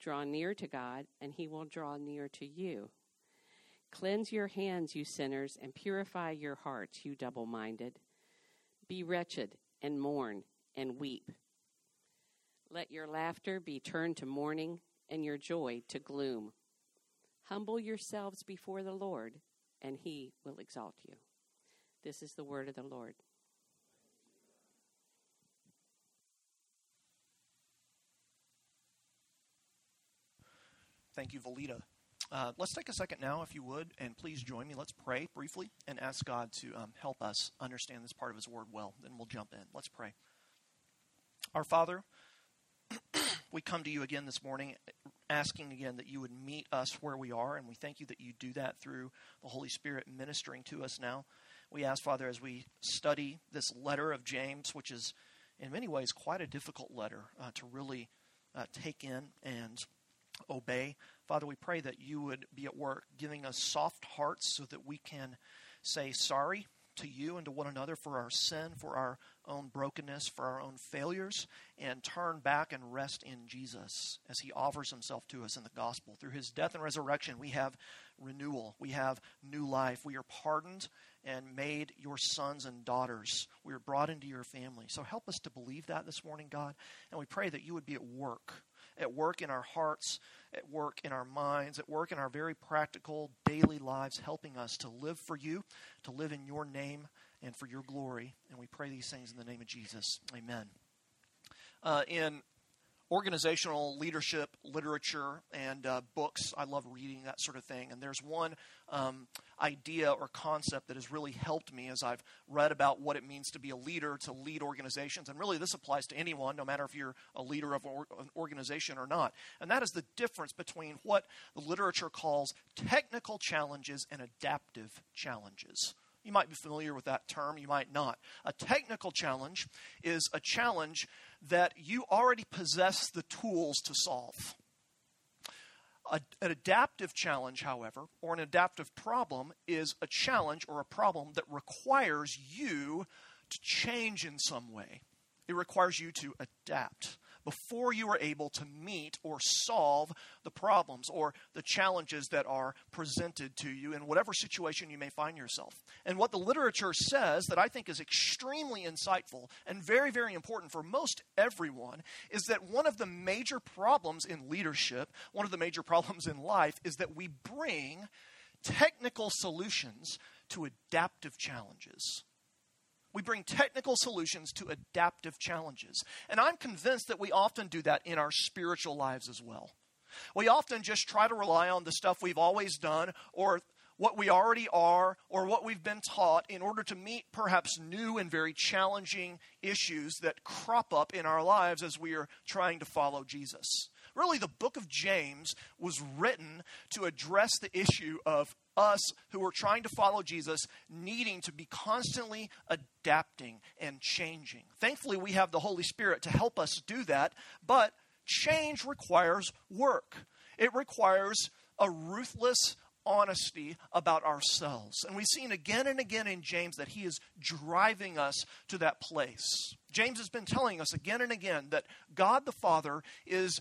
Draw near to God, and he will draw near to you. Cleanse your hands, you sinners, and purify your hearts, you double minded. Be wretched, and mourn, and weep. Let your laughter be turned to mourning, and your joy to gloom. Humble yourselves before the Lord, and he will exalt you. This is the word of the Lord. Thank you, Valita. Uh, let's take a second now, if you would, and please join me. Let's pray briefly and ask God to um, help us understand this part of His Word well. Then we'll jump in. Let's pray. Our Father, we come to you again this morning, asking again that you would meet us where we are, and we thank you that you do that through the Holy Spirit ministering to us now. We ask, Father, as we study this letter of James, which is in many ways quite a difficult letter uh, to really uh, take in and obey. Father, we pray that you would be at work giving us soft hearts so that we can say sorry to you and to one another for our sin, for our own brokenness, for our own failures, and turn back and rest in Jesus as he offers himself to us in the gospel. Through his death and resurrection, we have renewal, we have new life, we are pardoned and made your sons and daughters. We are brought into your family. So help us to believe that this morning, God, and we pray that you would be at work at work in our hearts, at work in our minds, at work in our very practical daily lives, helping us to live for you, to live in your name and for your glory. And we pray these things in the name of Jesus. Amen. Uh, in organizational leadership literature and uh, books. I love reading that sort of thing. And there's one um, idea or concept that has really helped me as I've read about what it means to be a leader, to lead organizations. And really, this applies to anyone, no matter if you're a leader of an organization or not. And that is the difference between what the literature calls technical challenges and adaptive challenges. You might be familiar with that term, you might not. A technical challenge is a challenge that you already possess the tools to solve. A, an adaptive challenge, however, or an adaptive problem, is a challenge or a problem that requires you to change in some way. It requires you to adapt before you are able to meet or solve the problems or the challenges that are presented to you in whatever situation you may find yourself. And what the literature says that I think is extremely insightful and very, very important for most everyone is that one of the major problems in leadership, one of the major problems in life, is that we bring technical solutions to adaptive challenges. We bring technical solutions to adaptive challenges. And I'm convinced that we often do that in our spiritual lives as well. We often just try to rely on the stuff we've always done or what we already are or what we've been taught in order to meet perhaps new and very challenging issues that crop up in our lives as we are trying to follow Jesus. Really, the book of James was written to address the issue of us who are trying to follow Jesus needing to be constantly adapting and changing. Thankfully, we have the Holy Spirit to help us do that, but change requires work. It requires a ruthless honesty about ourselves. And we've seen again and again in James that he is driving us to that place. James has been telling us again and again that God the Father is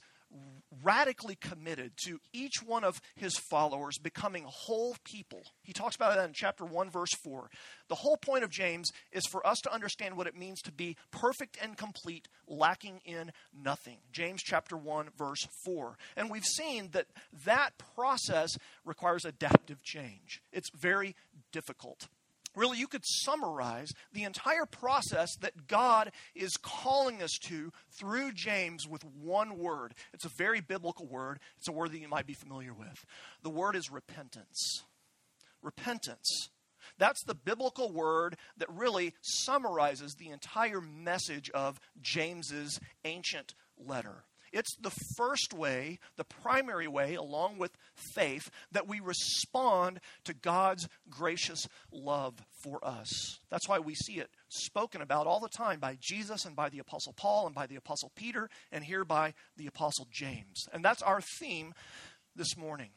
radically committed to each one of his followers becoming whole people. He talks about that in chapter 1, verse 4. The whole point of James is for us to understand what it means to be perfect and complete, lacking in nothing. James chapter 1, verse 4. And we've seen that that process requires adaptive change, it's very difficult. Really, you could summarize the entire process that God is calling us to through James with one word. It's a very biblical word, it's a word that you might be familiar with. The word is repentance. Repentance. That's the biblical word that really summarizes the entire message of James's ancient letter. It's the first way, the primary way, along with faith, that we respond to God's gracious love for us. That's why we see it spoken about all the time by Jesus and by the Apostle Paul and by the Apostle Peter and here by the Apostle James. And that's our theme this morning.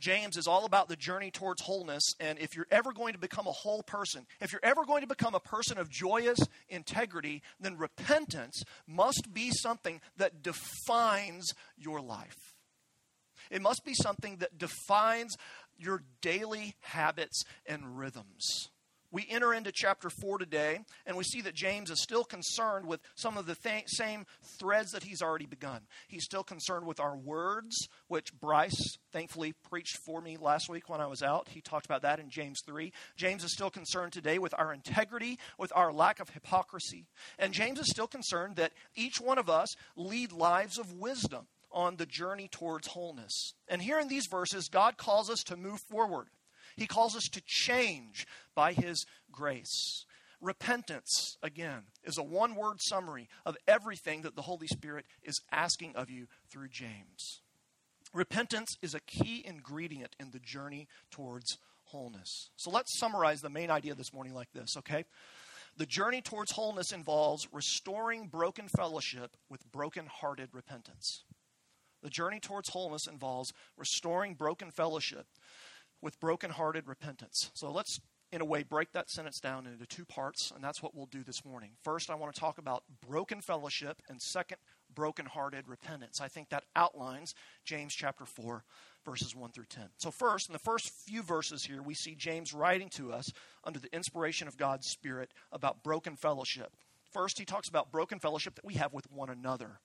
James is all about the journey towards wholeness. And if you're ever going to become a whole person, if you're ever going to become a person of joyous integrity, then repentance must be something that defines your life. It must be something that defines your daily habits and rhythms we enter into chapter 4 today, and we see that James is still concerned with some of the th- same threads that he's already begun. He's still concerned with our words, which Bryce thankfully preached for me last week when I was out. He talked about that in James 3. James is still concerned today with our integrity, with our lack of hypocrisy. And James is still concerned that each one of us lead lives of wisdom on the journey towards wholeness. And here in these verses, God calls us to move forward. He calls us to change by His grace. Repentance, again, is a one word summary of everything that the Holy Spirit is asking of you through James. Repentance is a key ingredient in the journey towards wholeness. So let's summarize the main idea this morning like this, okay? The journey towards wholeness involves restoring broken fellowship with broken hearted repentance. The journey towards wholeness involves restoring broken fellowship with broken-hearted repentance. So let's, in a way, break that sentence down into two parts, and that's what we'll do this morning. First, I want to talk about broken fellowship, and second, broken-hearted repentance. I think that outlines James chapter 4, verses 1 through 10. So, first, in the first few verses here, we see James writing to us under the inspiration of God's Spirit about broken fellowship. First, he talks about broken fellowship that we have with one another.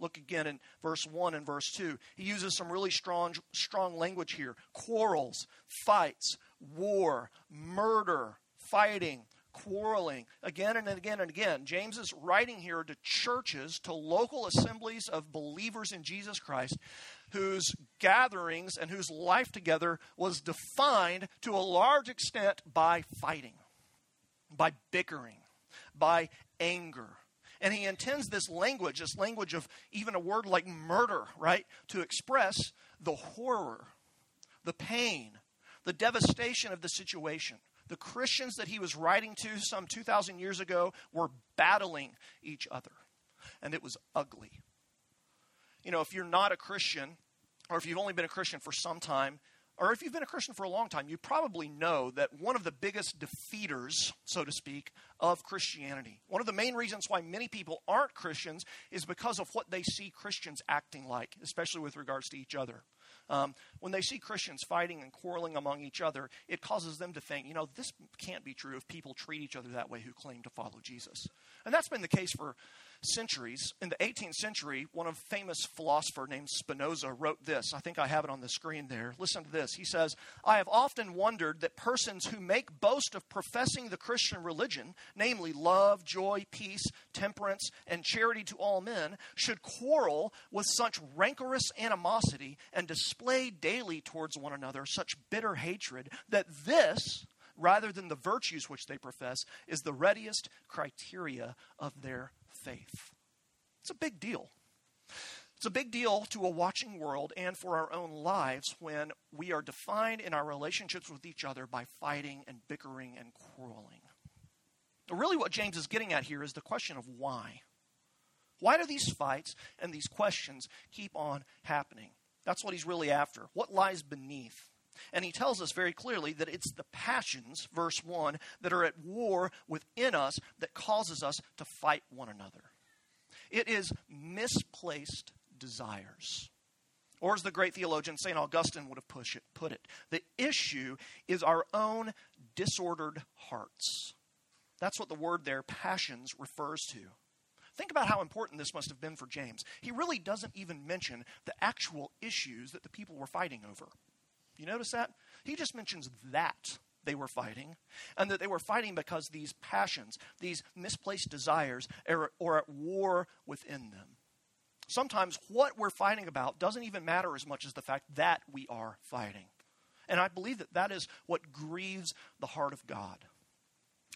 Look again in verse 1 and verse 2. He uses some really strong, strong language here quarrels, fights, war, murder, fighting, quarreling again and again and again. James is writing here to churches, to local assemblies of believers in Jesus Christ whose gatherings and whose life together was defined to a large extent by fighting, by bickering, by anger, and he intends this language, this language of even a word like murder, right, to express the horror, the pain, the devastation of the situation. The Christians that he was writing to some 2,000 years ago were battling each other, and it was ugly. You know, if you're not a Christian, or if you've only been a Christian for some time, or if you've been a Christian for a long time, you probably know that one of the biggest defeaters, so to speak, of Christianity, one of the main reasons why many people aren't Christians is because of what they see Christians acting like, especially with regards to each other. Um, when they see Christians fighting and quarreling among each other, it causes them to think, you know, this can't be true if people treat each other that way who claim to follow Jesus. And that's been the case for centuries. In the 18th century, one of famous philosopher named Spinoza wrote this. I think I have it on the screen there. Listen to this. He says, I have often wondered that persons who make boast of professing the Christian religion, namely love, joy, peace, temperance, and charity to all men, should quarrel with such rancorous animosity and display daily towards one another such bitter hatred that this rather than the virtues which they profess, is the readiest criteria of their faith. It's a big deal. It's a big deal to a watching world and for our own lives when we are defined in our relationships with each other by fighting and bickering and quarreling. Really, what James is getting at here is the question of why. Why do these fights and these questions keep on happening? That's what he's really after. What lies beneath? And he tells us very clearly that it's the passions, verse 1, that are at war within us that causes us to fight one another. It is misplaced desires. Or, as the great theologian St. Augustine would have it, put it, the issue is our own disordered hearts. That's what the word there, passions, refers to. Think about how important this must have been for James. He really doesn't even mention the actual issues that the people were fighting over. You notice that? He just mentions that they were fighting, and that they were fighting because these passions, these misplaced desires, are, are at war within them. Sometimes what we're fighting about doesn't even matter as much as the fact that we are fighting. And I believe that that is what grieves the heart of God.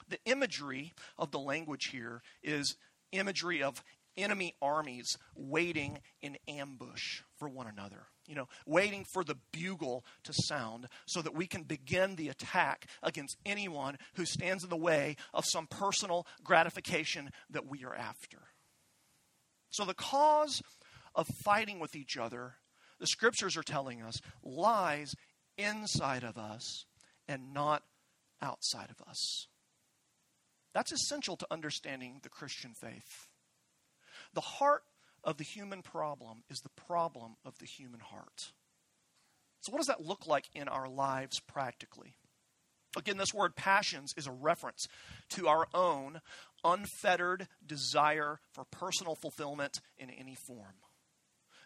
The imagery of the language here is imagery of enemy armies waiting in ambush for one another. You know, waiting for the bugle to sound so that we can begin the attack against anyone who stands in the way of some personal gratification that we are after. So, the cause of fighting with each other, the scriptures are telling us, lies inside of us and not outside of us. That's essential to understanding the Christian faith. The heart of the human problem is the problem of the human heart. So, what does that look like in our lives practically? Again, this word passions is a reference to our own unfettered desire for personal fulfillment in any form.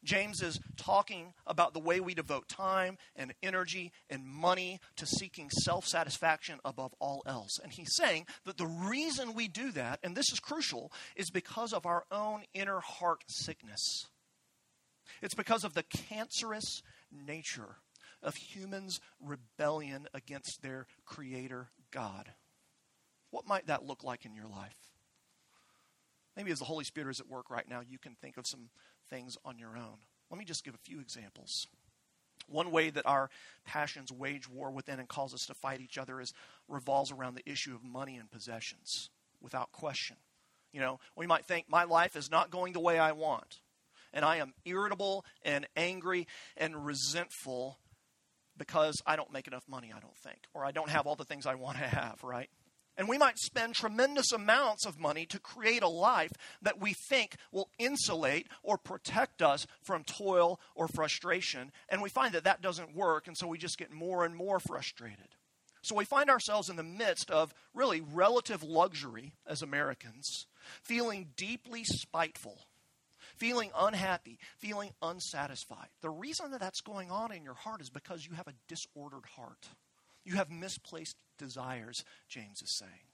James is talking about the way we devote time and energy and money to seeking self satisfaction above all else. And he's saying that the reason we do that, and this is crucial, is because of our own inner heart sickness. It's because of the cancerous nature of humans' rebellion against their Creator God. What might that look like in your life? Maybe as the Holy Spirit is at work right now, you can think of some things on your own. Let me just give a few examples. One way that our passions wage war within and cause us to fight each other is revolves around the issue of money and possessions, without question. You know, we might think my life is not going the way I want, and I am irritable and angry and resentful because I don't make enough money, I don't think, or I don't have all the things I want to have, right? And we might spend tremendous amounts of money to create a life that we think will insulate or protect us from toil or frustration. And we find that that doesn't work, and so we just get more and more frustrated. So we find ourselves in the midst of really relative luxury as Americans, feeling deeply spiteful, feeling unhappy, feeling unsatisfied. The reason that that's going on in your heart is because you have a disordered heart. You have misplaced desires, James is saying.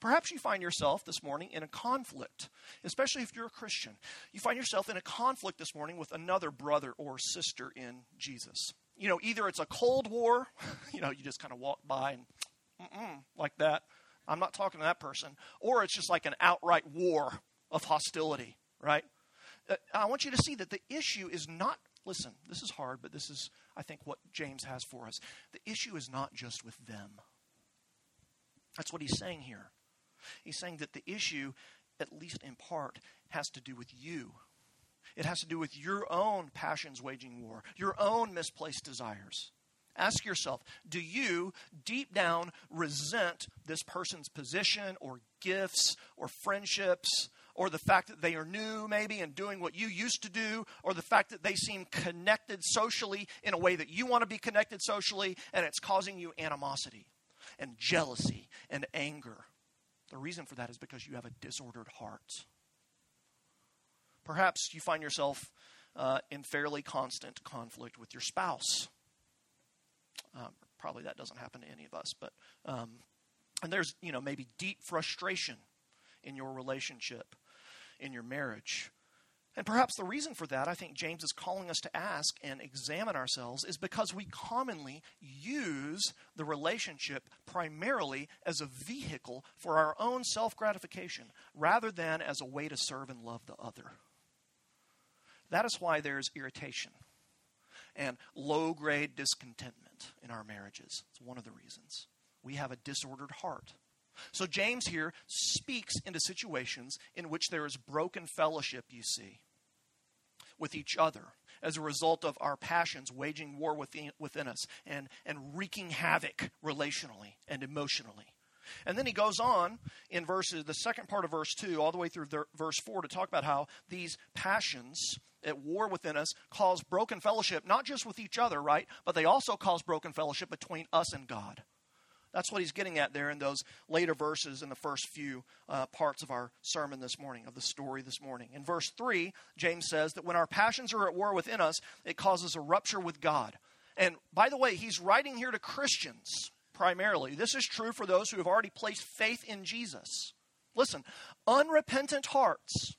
Perhaps you find yourself this morning in a conflict, especially if you're a Christian. You find yourself in a conflict this morning with another brother or sister in Jesus. You know, either it's a cold war, you know, you just kind of walk by and like that. I'm not talking to that person. Or it's just like an outright war of hostility, right? Uh, I want you to see that the issue is not, listen, this is hard, but this is I think, what James has for us. The issue is not just with them. That's what he's saying here. He's saying that the issue, at least in part, has to do with you. It has to do with your own passions waging war, your own misplaced desires. Ask yourself do you deep down resent this person's position or gifts or friendships or the fact that they are new, maybe, and doing what you used to do, or the fact that they seem connected socially in a way that you want to be connected socially, and it's causing you animosity and jealousy and anger. The reason for that is because you have a disordered heart. Perhaps you find yourself uh, in fairly constant conflict with your spouse. Um, probably that doesn't happen to any of us, but um, and there's you know maybe deep frustration in your relationship in your marriage. And perhaps the reason for that, I think James is calling us to ask and examine ourselves, is because we commonly use the relationship primarily as a vehicle for our own self gratification rather than as a way to serve and love the other. That is why there's irritation and low grade discontentment in our marriages. It's one of the reasons. We have a disordered heart. So James here speaks into situations in which there is broken fellowship, you see, with each other as a result of our passions waging war within, within us and, and wreaking havoc relationally and emotionally. And then he goes on in verses, the second part of verse 2, all the way through verse 4, to talk about how these passions at war within us cause broken fellowship, not just with each other, right? But they also cause broken fellowship between us and God. That's what he's getting at there in those later verses in the first few uh, parts of our sermon this morning, of the story this morning. In verse 3, James says that when our passions are at war within us, it causes a rupture with God. And by the way, he's writing here to Christians primarily. This is true for those who have already placed faith in Jesus. Listen, unrepentant hearts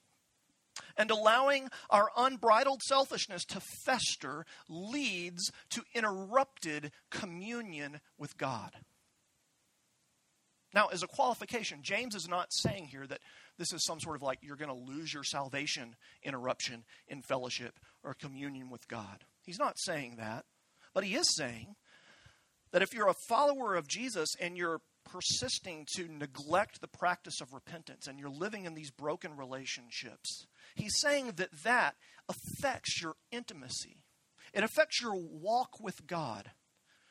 and allowing our unbridled selfishness to fester leads to interrupted communion with God. Now, as a qualification, James is not saying here that this is some sort of like you're going to lose your salvation interruption in fellowship or communion with God. He's not saying that. But he is saying that if you're a follower of Jesus and you're persisting to neglect the practice of repentance and you're living in these broken relationships, he's saying that that affects your intimacy. It affects your walk with God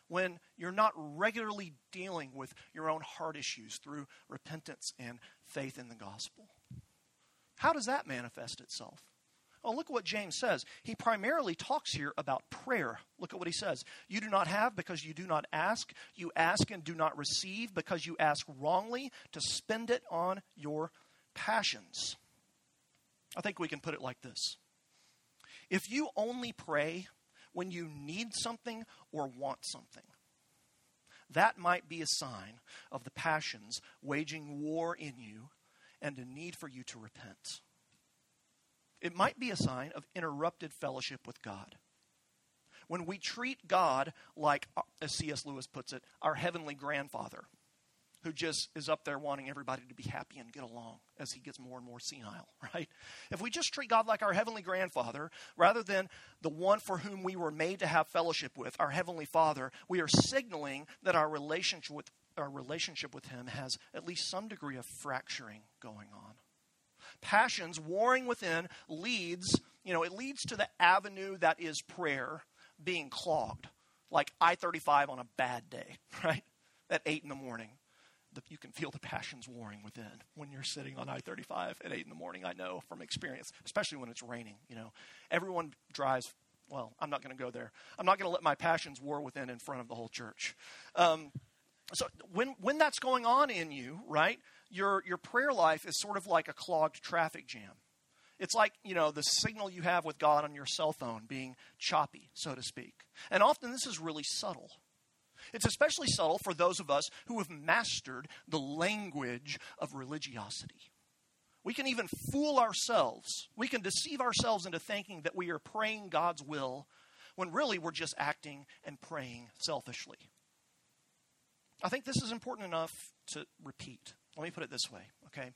when you're not regularly dealing with your own heart issues through repentance and faith in the gospel. How does that manifest itself? Oh, look at what James says. He primarily talks here about prayer. Look at what he says. You do not have because you do not ask. You ask and do not receive because you ask wrongly to spend it on your passions. I think we can put it like this If you only pray when you need something or want something, that might be a sign of the passions waging war in you and a need for you to repent. It might be a sign of interrupted fellowship with God. When we treat God like, uh, as C.S. Lewis puts it, our heavenly grandfather, who just is up there wanting everybody to be happy and get along as he gets more and more senile, right? If we just treat God like our heavenly grandfather, rather than the one for whom we were made to have fellowship with, our heavenly father, we are signaling that our relationship with, our relationship with him has at least some degree of fracturing going on passions warring within leads, you know, it leads to the avenue that is prayer being clogged, like I 35 on a bad day, right? At 8 in the morning. The, you can feel the passions warring within when you're sitting on I 35 at 8 in the morning, I know from experience, especially when it's raining. You know, everyone drives well, I'm not going to go there. I'm not going to let my passions war within in front of the whole church. Um, so when when that's going on in you, right? your, your prayer life is sort of like a clogged traffic jam. It's like, you know, the signal you have with God on your cell phone being choppy, so to speak. And often this is really subtle. It's especially subtle for those of us who have mastered the language of religiosity. We can even fool ourselves. We can deceive ourselves into thinking that we are praying God's will when really we're just acting and praying selfishly. I think this is important enough to repeat. Let me put it this way, okay?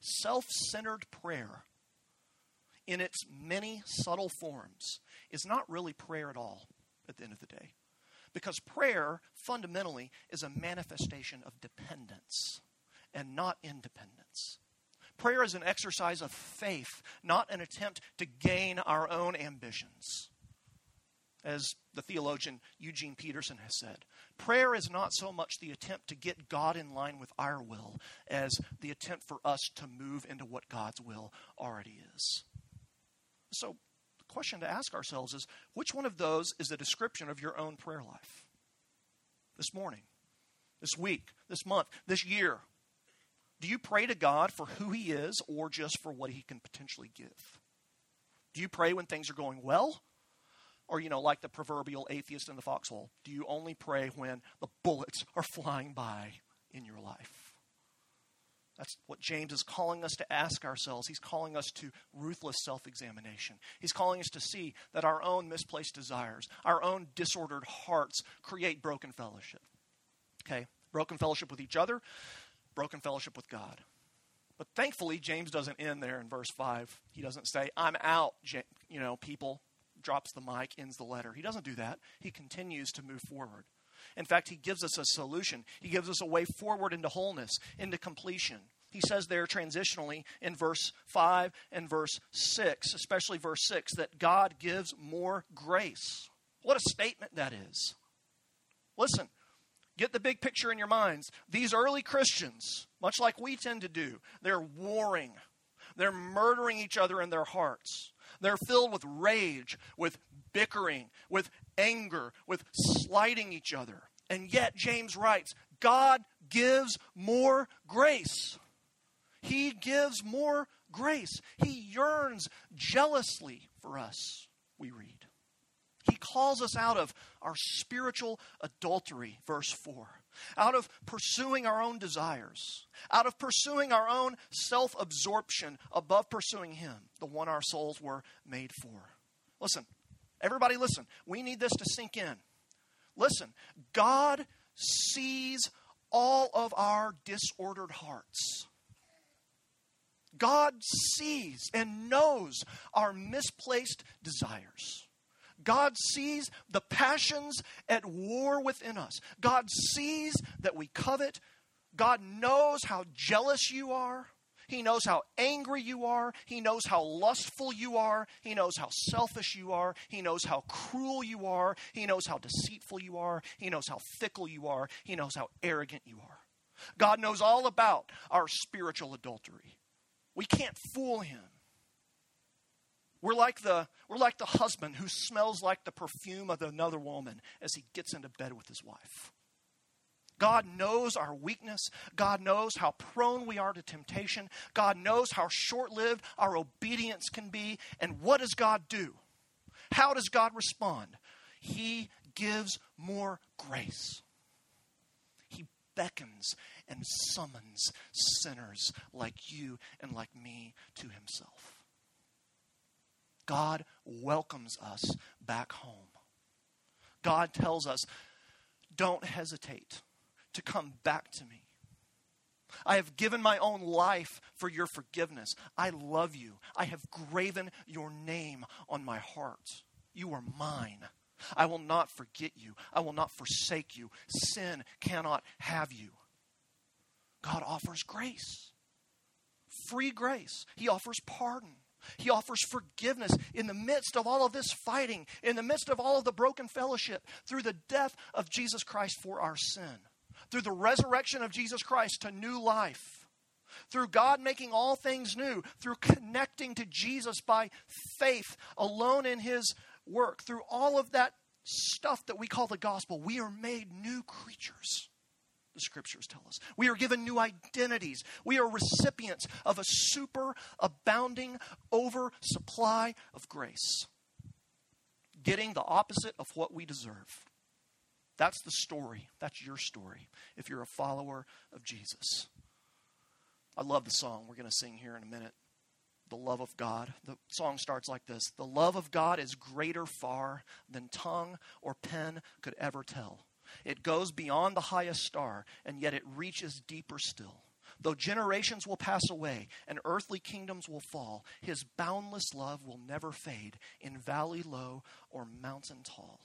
Self centered prayer, in its many subtle forms, is not really prayer at all at the end of the day. Because prayer, fundamentally, is a manifestation of dependence and not independence. Prayer is an exercise of faith, not an attempt to gain our own ambitions. As the theologian Eugene Peterson has said, Prayer is not so much the attempt to get God in line with our will as the attempt for us to move into what God's will already is. So, question to ask ourselves is which one of those is a description of your own prayer life? This morning, this week, this month, this year. Do you pray to God for who He is or just for what He can potentially give? Do you pray when things are going well or, you know, like the proverbial atheist in the foxhole, do you only pray when the bullets are flying by in your life? That's what James is calling us to ask ourselves. He's calling us to ruthless self examination. He's calling us to see that our own misplaced desires, our own disordered hearts create broken fellowship. Okay? Broken fellowship with each other, broken fellowship with God. But thankfully, James doesn't end there in verse 5. He doesn't say, I'm out, you know, people drops the mic, ends the letter. He doesn't do that. He continues to move forward. In fact, he gives us a solution. He gives us a way forward into wholeness, into completion. He says there transitionally in verse 5 and verse 6, especially verse 6, that God gives more grace. What a statement that is. Listen, Get the big picture in your minds. These early Christians, much like we tend to do, they're warring. They're murdering each other in their hearts. They're filled with rage, with bickering, with anger, with slighting each other. And yet, James writes, God gives more grace. He gives more grace. He yearns jealously for us, we read. He calls us out of our spiritual adultery, verse 4, out of pursuing our own desires, out of pursuing our own self absorption above pursuing Him, the one our souls were made for. Listen, everybody, listen. We need this to sink in. Listen, God sees all of our disordered hearts. God sees and knows our misplaced desires. God sees the passions at war within us. God sees that we covet. God knows how jealous you are. He knows how angry you are. He knows how lustful you are. He knows how selfish you are. He knows how cruel you are. He knows how deceitful you are. He knows how fickle you are. He knows how arrogant you are. God knows all about our spiritual adultery. We can't fool him. We're like the, we're like the husband who smells like the perfume of another woman as he gets into bed with his wife. God knows our weakness. God knows how prone we are to temptation. God knows how short lived our obedience can be. And what does God do? How does God respond? He gives more grace. He beckons and summons sinners like you and like me to himself. God welcomes us back home. God tells us, don't hesitate to come back to me. I have given my own life for your forgiveness. I love you. I have graven your name on my heart. You are mine. I will not forget you. I will not forsake you. Sin cannot have you. God offers grace, free grace. He offers pardon. He offers forgiveness in the midst of all of this fighting, in the midst of all of the broken fellowship, through the death of Jesus Christ for our sin, through the resurrection of Jesus Christ to new life, through God making all things new, through connecting to Jesus by faith alone in His work, through all of that stuff that we call the gospel, we are made new creatures the scriptures tell us. We are given new identities. We are recipients of a super abounding oversupply of grace, getting the opposite of what we deserve. That's the story. That's your story if you're a follower of Jesus. I love the song we're going to sing here in a minute. The love of God. The song starts like this The love of God is greater far than tongue or pen could ever tell. It goes beyond the highest star, and yet it reaches deeper still. Though generations will pass away and earthly kingdoms will fall, his boundless love will never fade in valley low or mountain tall.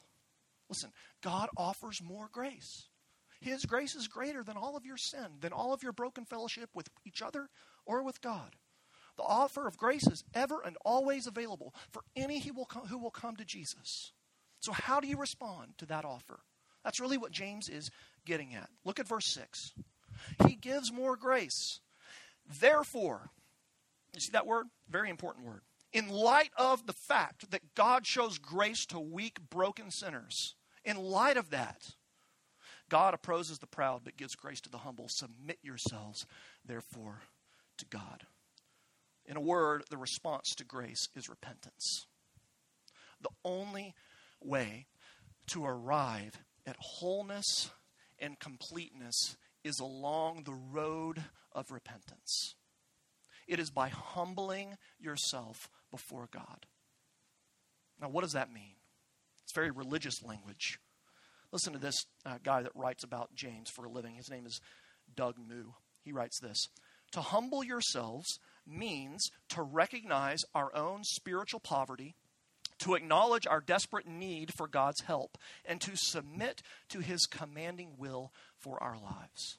Listen, God offers more grace. His grace is greater than all of your sin, than all of your broken fellowship with each other or with God. The offer of grace is ever and always available for any who will come, who will come to Jesus. So, how do you respond to that offer? That's really what James is getting at. Look at verse 6. He gives more grace. Therefore, you see that word? Very important word. In light of the fact that God shows grace to weak, broken sinners, in light of that, God opposes the proud but gives grace to the humble. Submit yourselves, therefore, to God. In a word, the response to grace is repentance. The only way to arrive at wholeness and completeness is along the road of repentance. It is by humbling yourself before God. Now, what does that mean? It's very religious language. Listen to this uh, guy that writes about James for a living. His name is Doug Moo. He writes this To humble yourselves means to recognize our own spiritual poverty to acknowledge our desperate need for God's help, and to submit to his commanding will for our lives.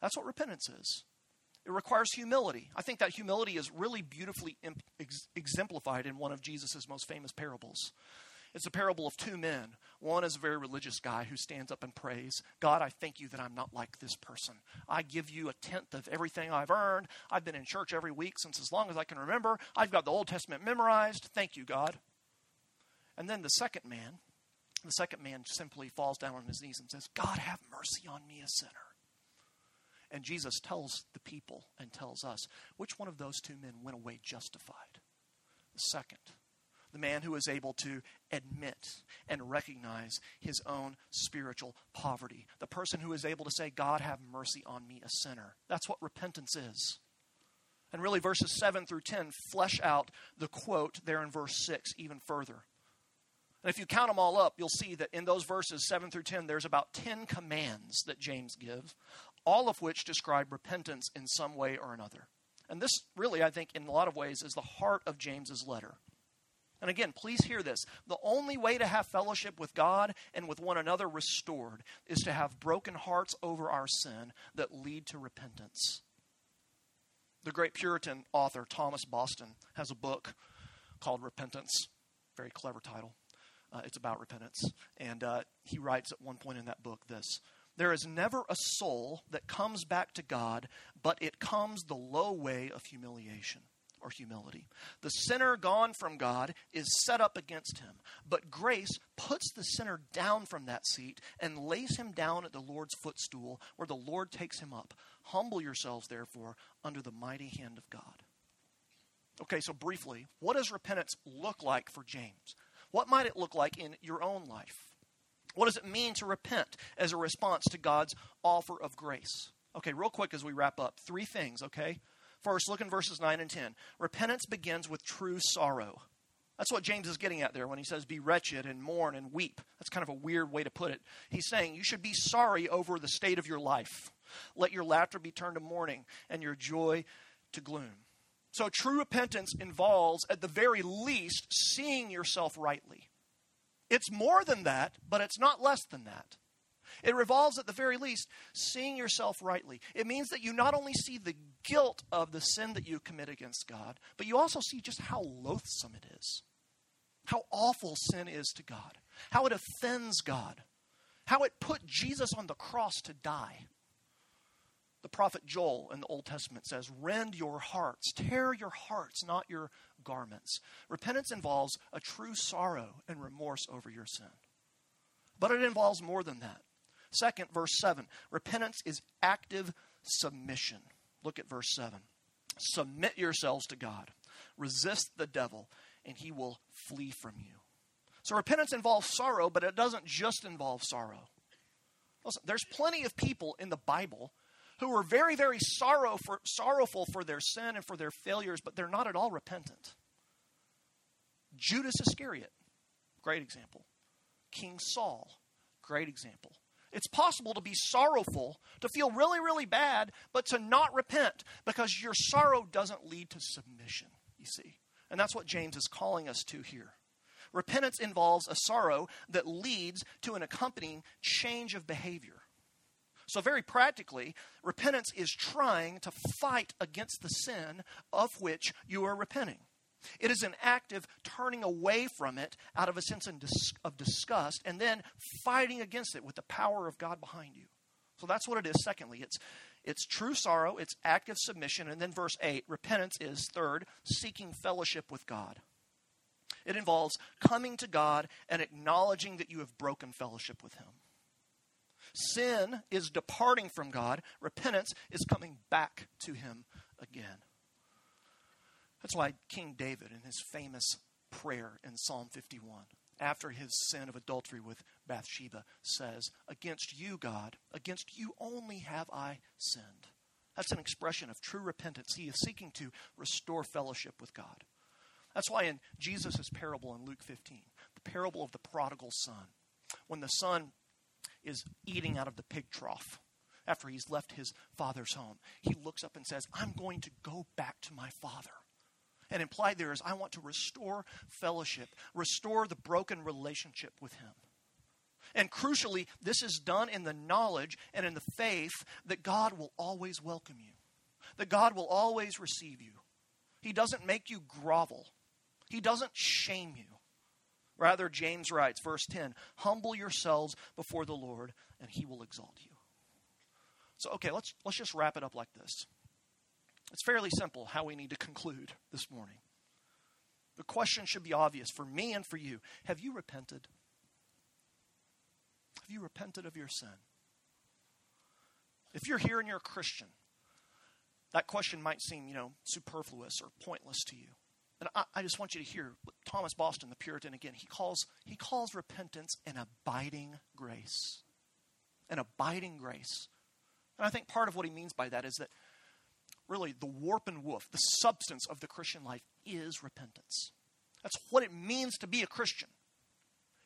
That's what repentance is. It requires humility. I think that humility is really beautifully ex- exemplified in one of Jesus' most famous parables. It's a parable of two men. One is a very religious guy who stands up and prays, God, I thank you that I'm not like this person. I give you a tenth of everything I've earned. I've been in church every week since as long as I can remember. I've got the Old Testament memorized. Thank you, God. And then the second man, the second man simply falls down on his knees and says, God, have mercy on me, a sinner. And Jesus tells the people and tells us which one of those two men went away justified. The second the man who is able to admit and recognize his own spiritual poverty, the person who is able to say, God, have mercy on me, a sinner. That's what repentance is. And really, verses 7 through 10 flesh out the quote there in verse 6 even further. And if you count them all up, you'll see that in those verses 7 through 10, there's about 10 commands that James gives, all of which describe repentance in some way or another. And this, really, I think, in a lot of ways, is the heart of James's letter. And again, please hear this. The only way to have fellowship with God and with one another restored is to have broken hearts over our sin that lead to repentance. The great Puritan author Thomas Boston has a book called Repentance. Very clever title. Uh, it's about repentance. And uh, he writes at one point in that book this There is never a soul that comes back to God, but it comes the low way of humiliation or humility. The sinner gone from God is set up against him, but grace puts the sinner down from that seat and lays him down at the Lord's footstool where the Lord takes him up. Humble yourselves, therefore, under the mighty hand of God. Okay, so briefly, what does repentance look like for James? What might it look like in your own life? What does it mean to repent as a response to God's offer of grace? Okay, real quick as we wrap up, three things, okay? First, look in verses 9 and 10. Repentance begins with true sorrow. That's what James is getting at there when he says, Be wretched and mourn and weep. That's kind of a weird way to put it. He's saying you should be sorry over the state of your life. Let your laughter be turned to mourning and your joy to gloom. So, true repentance involves, at the very least, seeing yourself rightly. It's more than that, but it's not less than that. It revolves, at the very least, seeing yourself rightly. It means that you not only see the guilt of the sin that you commit against God, but you also see just how loathsome it is, how awful sin is to God, how it offends God, how it put Jesus on the cross to die. The prophet Joel in the Old Testament says, Rend your hearts, tear your hearts, not your garments. Repentance involves a true sorrow and remorse over your sin. But it involves more than that. Second, verse 7 repentance is active submission. Look at verse 7. Submit yourselves to God, resist the devil, and he will flee from you. So repentance involves sorrow, but it doesn't just involve sorrow. Listen, there's plenty of people in the Bible who are very, very sorrow for, sorrowful for their sin and for their failures, but they're not at all repentant. Judas Iscariot, great example. King Saul, great example. It's possible to be sorrowful, to feel really, really bad, but to not repent because your sorrow doesn't lead to submission, you see. And that's what James is calling us to here. Repentance involves a sorrow that leads to an accompanying change of behavior. So, very practically, repentance is trying to fight against the sin of which you are repenting. It is an active turning away from it out of a sense of disgust and then fighting against it with the power of God behind you. So that's what it is. Secondly, it's it's true sorrow, it's active submission, and then verse 8, repentance is third, seeking fellowship with God. It involves coming to God and acknowledging that you have broken fellowship with Him. Sin is departing from God, repentance is coming back to Him again. That's why King David, in his famous prayer in Psalm 51, after his sin of adultery with Bathsheba, says, Against you, God, against you only have I sinned. That's an expression of true repentance. He is seeking to restore fellowship with God. That's why in Jesus' parable in Luke 15, the parable of the prodigal son, when the son is eating out of the pig trough after he's left his father's home, he looks up and says, I'm going to go back to my father. And implied there is, I want to restore fellowship, restore the broken relationship with Him. And crucially, this is done in the knowledge and in the faith that God will always welcome you, that God will always receive you. He doesn't make you grovel, He doesn't shame you. Rather, James writes, verse 10 Humble yourselves before the Lord, and he will exalt you. So, okay, let's, let's just wrap it up like this. It's fairly simple how we need to conclude this morning. The question should be obvious for me and for you. Have you repented? Have you repented of your sin? If you're here and you're a Christian, that question might seem, you know, superfluous or pointless to you. And I, I, just want you to hear Thomas Boston, the Puritan, again. He calls, he calls repentance an abiding grace. An abiding grace. And I think part of what he means by that is that really the warp and woof, the substance of the Christian life is repentance. That's what it means to be a Christian.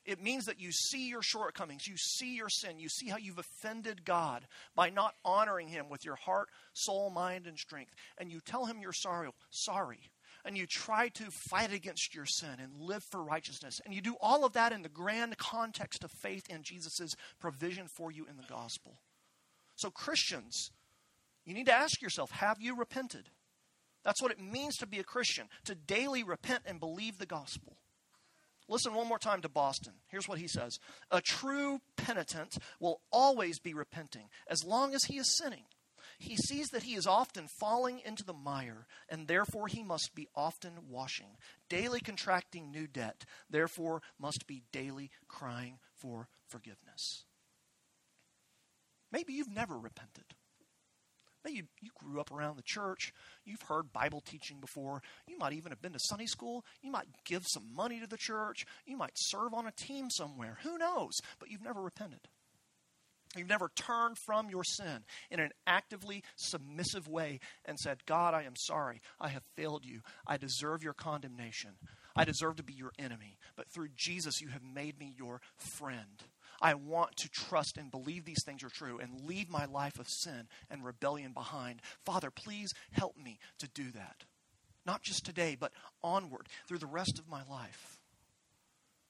It means that you see your shortcomings, you see your sin, you see how you've offended God by not honoring Him with your heart, soul, mind, and strength. And you tell Him you're sorry, sorry. And you try to fight against your sin and live for righteousness. And you do all of that in the grand context of faith in Jesus' provision for you in the gospel. So, Christians, you need to ask yourself have you repented? That's what it means to be a Christian, to daily repent and believe the gospel. Listen one more time to Boston. Here's what he says A true penitent will always be repenting as long as he is sinning. He sees that he is often falling into the mire, and therefore he must be often washing, daily contracting new debt, therefore must be daily crying for forgiveness. Maybe you've never repented. You, you grew up around the church. You've heard Bible teaching before. You might even have been to Sunday school. You might give some money to the church. You might serve on a team somewhere. Who knows? But you've never repented. You've never turned from your sin in an actively submissive way and said, God, I am sorry. I have failed you. I deserve your condemnation. I deserve to be your enemy. But through Jesus, you have made me your friend. I want to trust and believe these things are true and leave my life of sin and rebellion behind. Father, please help me to do that. Not just today, but onward through the rest of my life.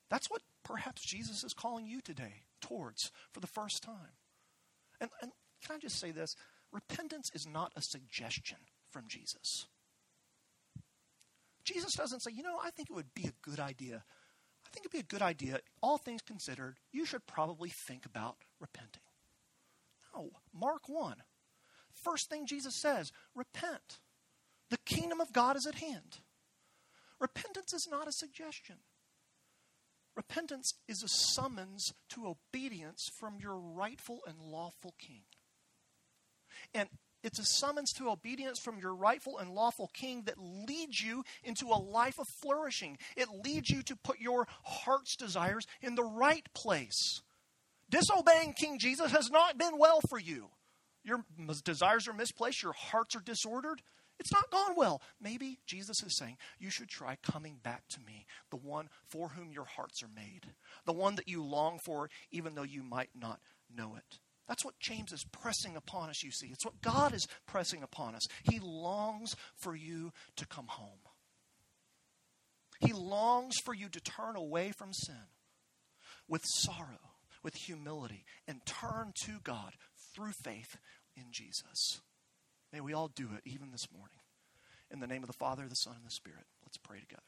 That's what perhaps Jesus is calling you today towards for the first time. And, and can I just say this? Repentance is not a suggestion from Jesus. Jesus doesn't say, you know, I think it would be a good idea I think it'd be a good idea, all things considered, you should probably think about repenting. No, Mark 1. First thing Jesus says, repent. The kingdom of God is at hand. Repentance is not a suggestion. Repentance is a summons to obedience from your rightful and lawful king. And it's a summons to obedience from your rightful and lawful king that leads you into a life of flourishing. It leads you to put your heart's desires in the right place. Disobeying King Jesus has not been well for you. Your desires are misplaced, your hearts are disordered. It's not gone well. Maybe Jesus is saying you should try coming back to me, the one for whom your hearts are made, the one that you long for, even though you might not know it. That's what James is pressing upon us, you see. It's what God is pressing upon us. He longs for you to come home. He longs for you to turn away from sin with sorrow, with humility, and turn to God through faith in Jesus. May we all do it even this morning. In the name of the Father, the Son, and the Spirit, let's pray together.